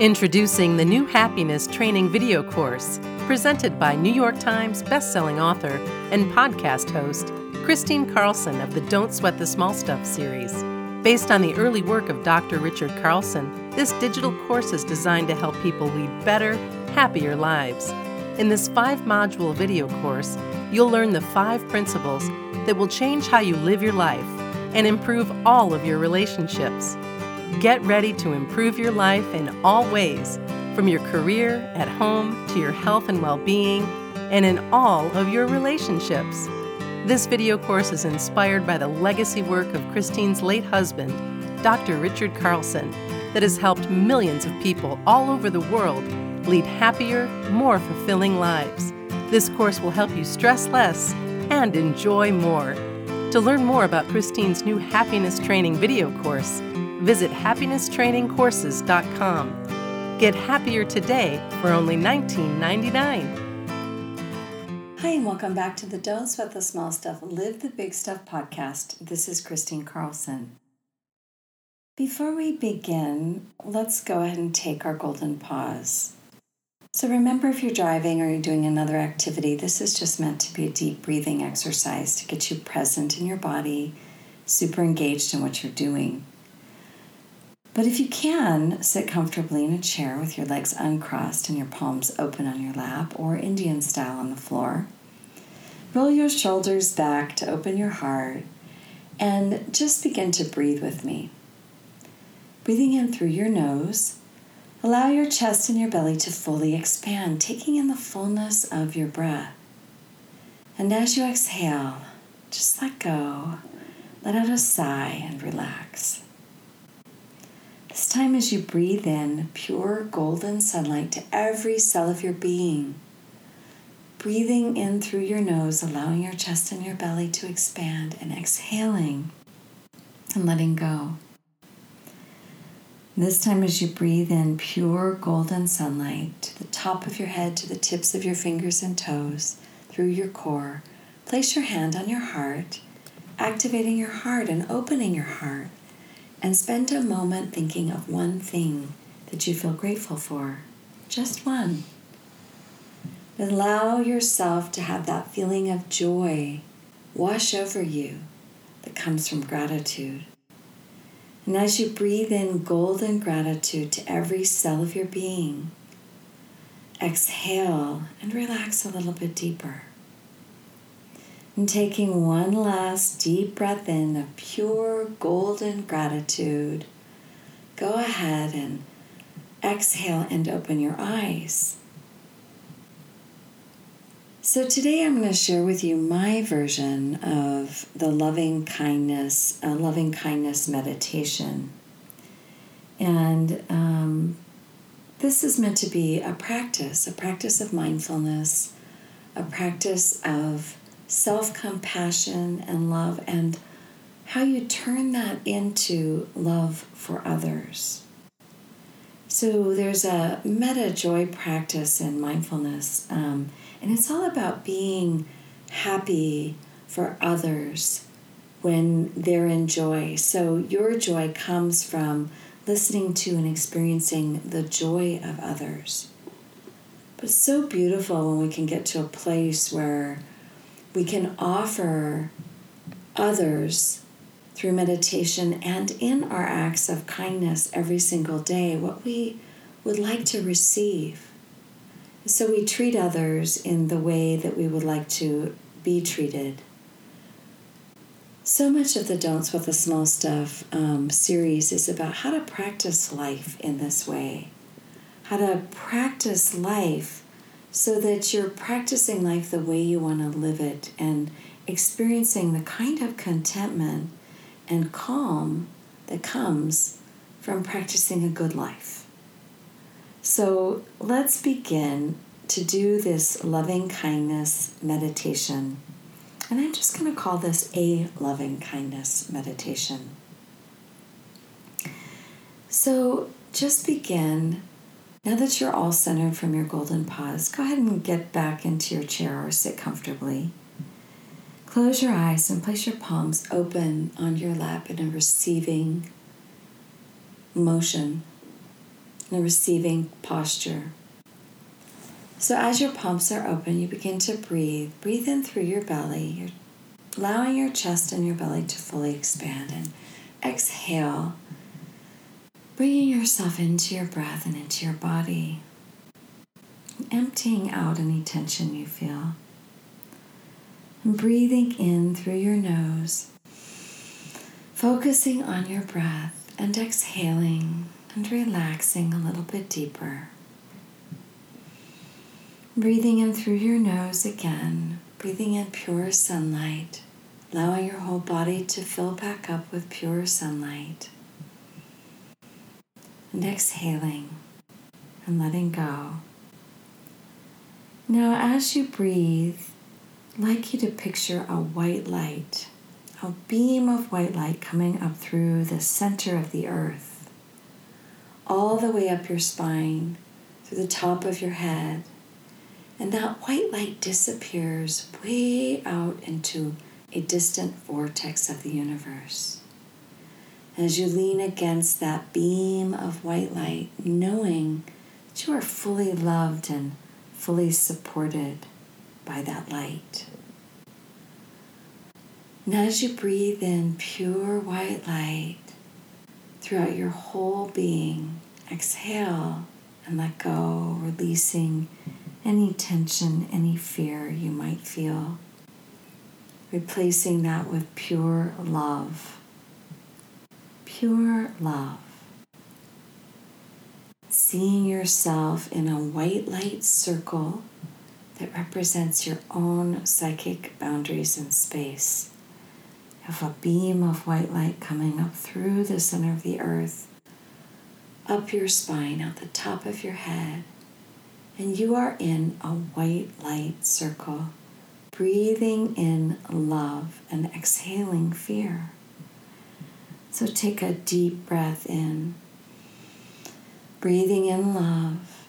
Introducing the new Happiness Training video course, presented by New York Times bestselling author and podcast host Christine Carlson of the Don't Sweat the Small Stuff series. Based on the early work of Dr. Richard Carlson, this digital course is designed to help people lead better, happier lives. In this five module video course, you'll learn the five principles that will change how you live your life and improve all of your relationships. Get ready to improve your life in all ways, from your career, at home, to your health and well being, and in all of your relationships. This video course is inspired by the legacy work of Christine's late husband, Dr. Richard Carlson, that has helped millions of people all over the world lead happier, more fulfilling lives. This course will help you stress less and enjoy more. To learn more about Christine's new happiness training video course, visit happinesstrainingcourses.com. Get happier today for only $19.99. Hi, and welcome back to the Don't Sweat the Small Stuff, Live the Big Stuff podcast. This is Christine Carlson. Before we begin, let's go ahead and take our golden pause. So, remember if you're driving or you're doing another activity, this is just meant to be a deep breathing exercise to get you present in your body, super engaged in what you're doing. But if you can, sit comfortably in a chair with your legs uncrossed and your palms open on your lap or Indian style on the floor. Roll your shoulders back to open your heart and just begin to breathe with me. Breathing in through your nose, allow your chest and your belly to fully expand, taking in the fullness of your breath. And as you exhale, just let go, let out a sigh, and relax. This time, as you breathe in pure golden sunlight to every cell of your being, breathing in through your nose, allowing your chest and your belly to expand, and exhaling and letting go. This time, as you breathe in pure golden sunlight to the top of your head, to the tips of your fingers and toes, through your core, place your hand on your heart, activating your heart and opening your heart and spend a moment thinking of one thing that you feel grateful for. Just one. Allow yourself to have that feeling of joy wash over you that comes from gratitude. And as you breathe in golden gratitude to every cell of your being, exhale and relax a little bit deeper. And taking one last deep breath in of pure golden gratitude, go ahead and exhale and open your eyes. So, today I'm going to share with you my version of the loving kindness, uh, loving kindness meditation. And um, this is meant to be a practice, a practice of mindfulness, a practice of self compassion and love, and how you turn that into love for others. So, there's a meta joy practice in mindfulness, um, and it's all about being happy for others when they're in joy. So, your joy comes from listening to and experiencing the joy of others. But it's so beautiful when we can get to a place where we can offer others through meditation and in our acts of kindness every single day what we would like to receive. So we treat others in the way that we would like to be treated. So much of the Don't Sweat the Small Stuff um, series is about how to practice life in this way, how to practice life so that you're practicing life the way you want to live it and experiencing the kind of contentment and calm that comes from practicing a good life. So let's begin to do this loving kindness meditation. And I'm just going to call this a loving kindness meditation. So just begin. Now that you're all centered from your golden pause, go ahead and get back into your chair or sit comfortably. Close your eyes and place your palms open on your lap in a receiving motion, in a receiving posture. So, as your palms are open, you begin to breathe. Breathe in through your belly. Allowing your chest and your belly to fully expand. And exhale bringing yourself into your breath and into your body, emptying out any tension you feel, and breathing in through your nose, focusing on your breath and exhaling and relaxing a little bit deeper. Breathing in through your nose again, breathing in pure sunlight, allowing your whole body to fill back up with pure sunlight and exhaling and letting go. Now, as you breathe, I'd like you to picture a white light, a beam of white light coming up through the center of the earth, all the way up your spine, through the top of your head. And that white light disappears way out into a distant vortex of the universe as you lean against that beam of white light, knowing that you are fully loved and fully supported by that light. And as you breathe in pure white light throughout your whole being, exhale and let go, releasing any tension, any fear you might feel, replacing that with pure love pure love. Seeing yourself in a white light circle that represents your own psychic boundaries in space. Have a beam of white light coming up through the center of the earth, up your spine, out the top of your head, and you are in a white light circle, breathing in love and exhaling fear. So take a deep breath in, breathing in love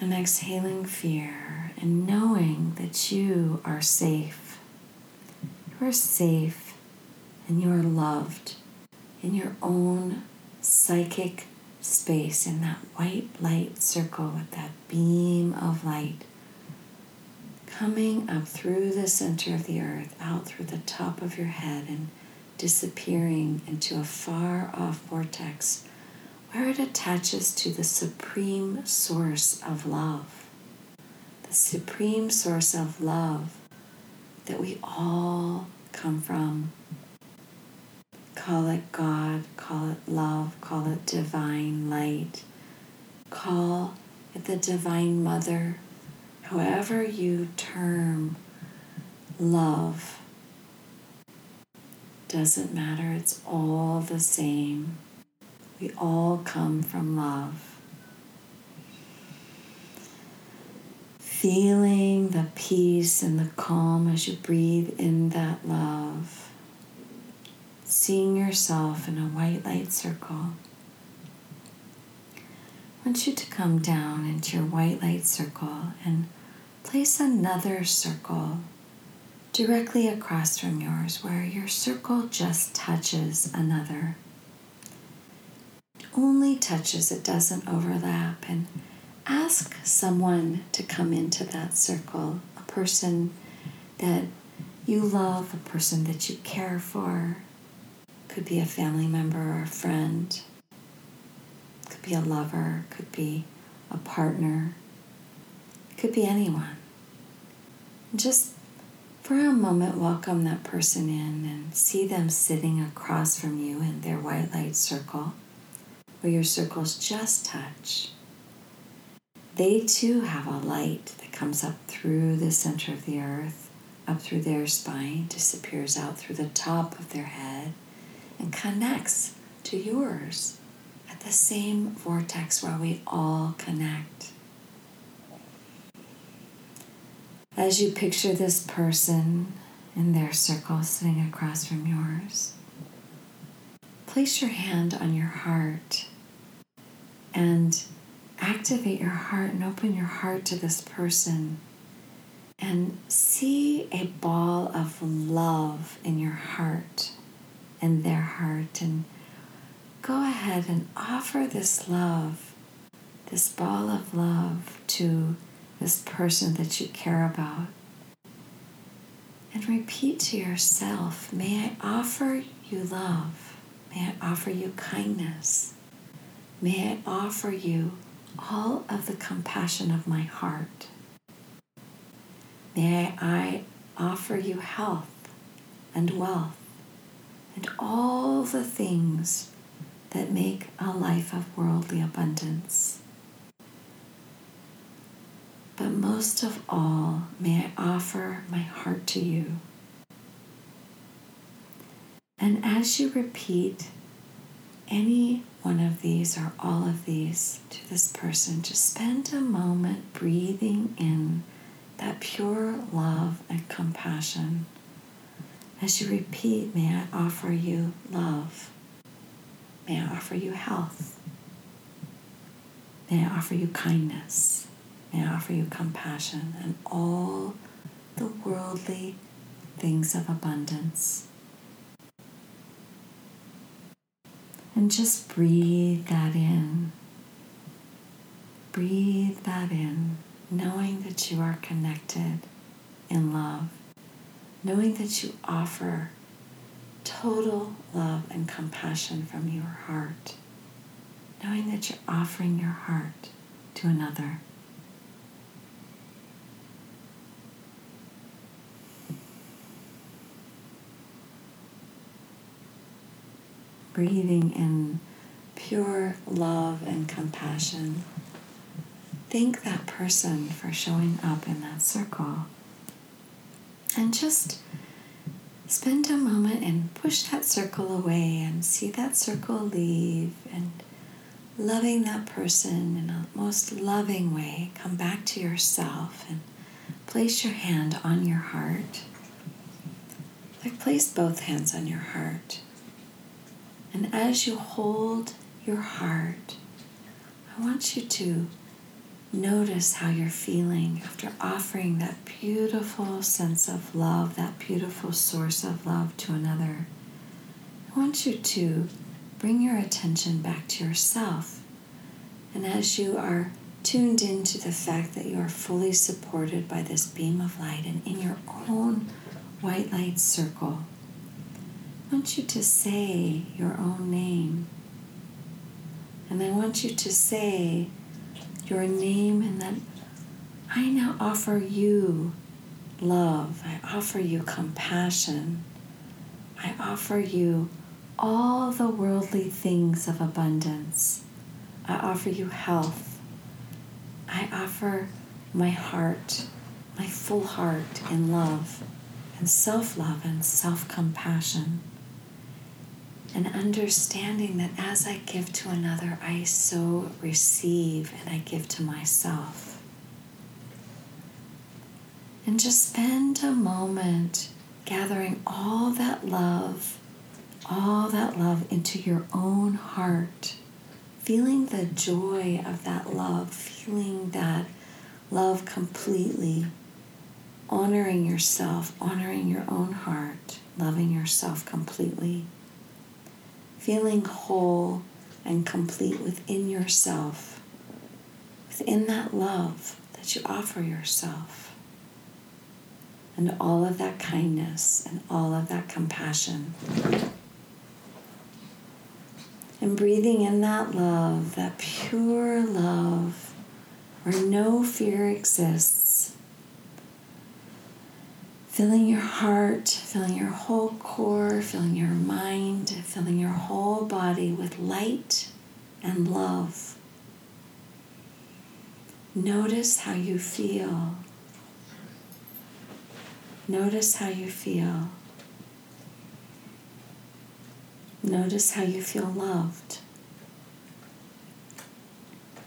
and exhaling fear, and knowing that you are safe. You are safe and you are loved in your own psychic space in that white light circle with that beam of light coming up through the center of the earth, out through the top of your head, and disappearing into a far off vortex where it attaches to the supreme source of love. The supreme source of love that we all come from. Call it God, call it love, call it divine light, call it the divine mother, however you term love doesn't matter, it's all the same. We all come from love. Feeling the peace and the calm as you breathe in that love. Seeing yourself in a white light circle. I want you to come down into your white light circle and place another circle directly across from yours, where your circle just touches another. It only touches, it doesn't overlap. And ask someone to come into that circle a person that you love, a person that you care for. Could be a family member or a friend, could be a lover, could be a partner, could be anyone. Just for a moment, welcome that person in and see them sitting across from you in their white light circle, where your circles just touch. They too have a light that comes up through the center of the earth, up through their spine, disappears out through the top of their head, and connects to yours at the same vortex where we all connect. As you picture this person in their circle sitting across from yours, place your hand on your heart and activate your heart and open your heart to this person and see a ball of love in your heart and their heart. And go ahead and offer this love this ball of love to this person that you care about. And repeat to yourself may i offer you love. May i offer you kindness. May i offer you all of the compassion of my heart. May I offer you health and wealth and all the things that make a life of worldly abundance. But most of all, may I offer my heart to you. And as you repeat any one of these or all of these to this person, just spend a moment breathing in that pure love and compassion. As you repeat, may I offer you love. May I offer you health. May I offer you kindness. May I offer you compassion and all the worldly things of abundance. And just breathe that in. Breathe that in knowing that you are connected in love, knowing that you offer total love and compassion from your heart, knowing that you're offering your heart to another. Breathing in pure love and compassion thank that person for showing up in that circle. And just spend a moment and push that circle away and see that circle leave and loving that person in a most loving way. Come back to yourself and place your hand on your heart. Like place both hands on your heart. And as you hold your heart, I want you to Notice how you're feeling after offering that beautiful sense of love, that beautiful source of love to another. I want you to bring your attention back to yourself. And as you are tuned into the fact that you are fully supported by this beam of light and in your own white light circle, I want you to say your own name. And I want you to say, your name and that I now offer you love. I offer you compassion. I offer you all the worldly things of abundance. I offer you health. I offer my heart, my full heart in love and self love and self compassion and understanding that as I give to another, I so receive and I give to myself. And just spend a moment gathering all that love, all that love into your own heart, feeling the joy of that love, feeling that love completely, honoring yourself, honoring your own heart, loving yourself completely feeling whole and complete within yourself, within that love that you offer yourself, and all of that kindness and all of that compassion. And breathing in that love, that pure love, where no fear exists. Filling your heart, filling your whole core, filling your mind, filling your whole body with light and love. Notice how you feel. Notice how you feel. Notice how you feel loved.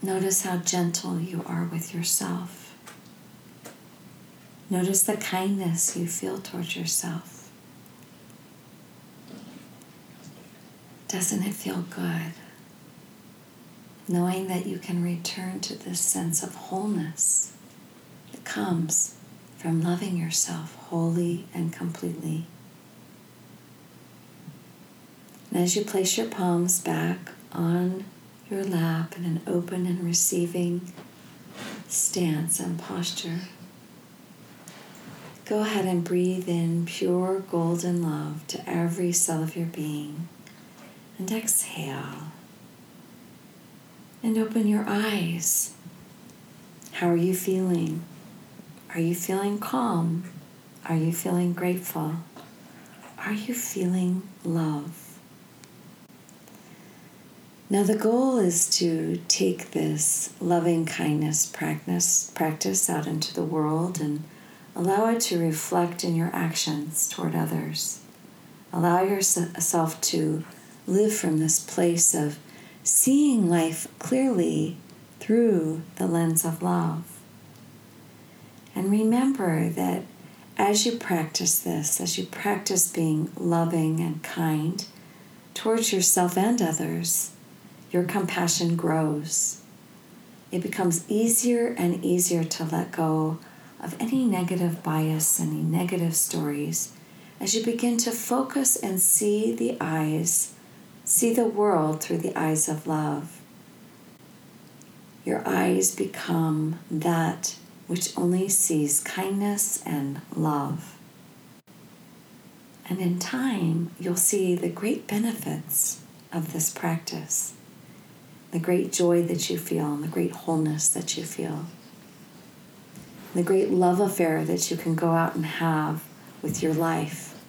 Notice how gentle you are with yourself. Notice the kindness you feel towards yourself. Doesn't it feel good? Knowing that you can return to this sense of wholeness that comes from loving yourself wholly and completely. And as you place your palms back on your lap in an open and receiving stance and posture, go ahead and breathe in pure golden love to every cell of your being. And exhale. And open your eyes. How are you feeling? Are you feeling calm? Are you feeling grateful? Are you feeling love? Now, the goal is to take this loving kindness practice, practice out into the world and allow it to reflect in your actions toward others. Allow yourself to live from this place of seeing life clearly through the lens of love. And remember that as you practice this, as you practice being loving and kind towards yourself and others, your compassion grows. It becomes easier and easier to let go of any negative bias, any negative stories, as you begin to focus and see the eyes, see the world through the eyes of love. Your eyes become that which only sees kindness and love. And in time, you'll see the great benefits of this practice the great joy that you feel and the great wholeness that you feel, the great love affair that you can go out and have with your life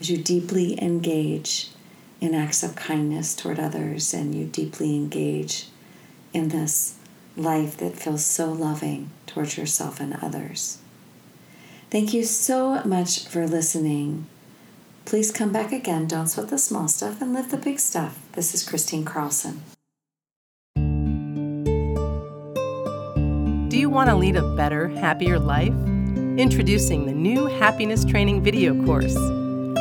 as you deeply engage in acts of kindness toward others and you deeply engage in this life that feels so loving towards yourself and others. Thank you so much for listening. Please come back again. Don't sweat the small stuff and live the big stuff. This is Christine Carlson. Do you want to lead a better, happier life? Introducing the new Happiness Training video course.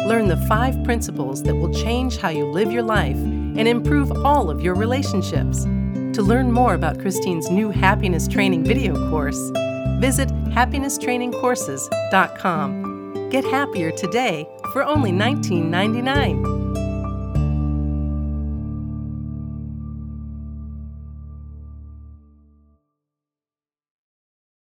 Learn the five principles that will change how you live your life and improve all of your relationships. To learn more about Christine's new Happiness Training video course, visit happinesstrainingcourses.com. Get happier today for only $19.99.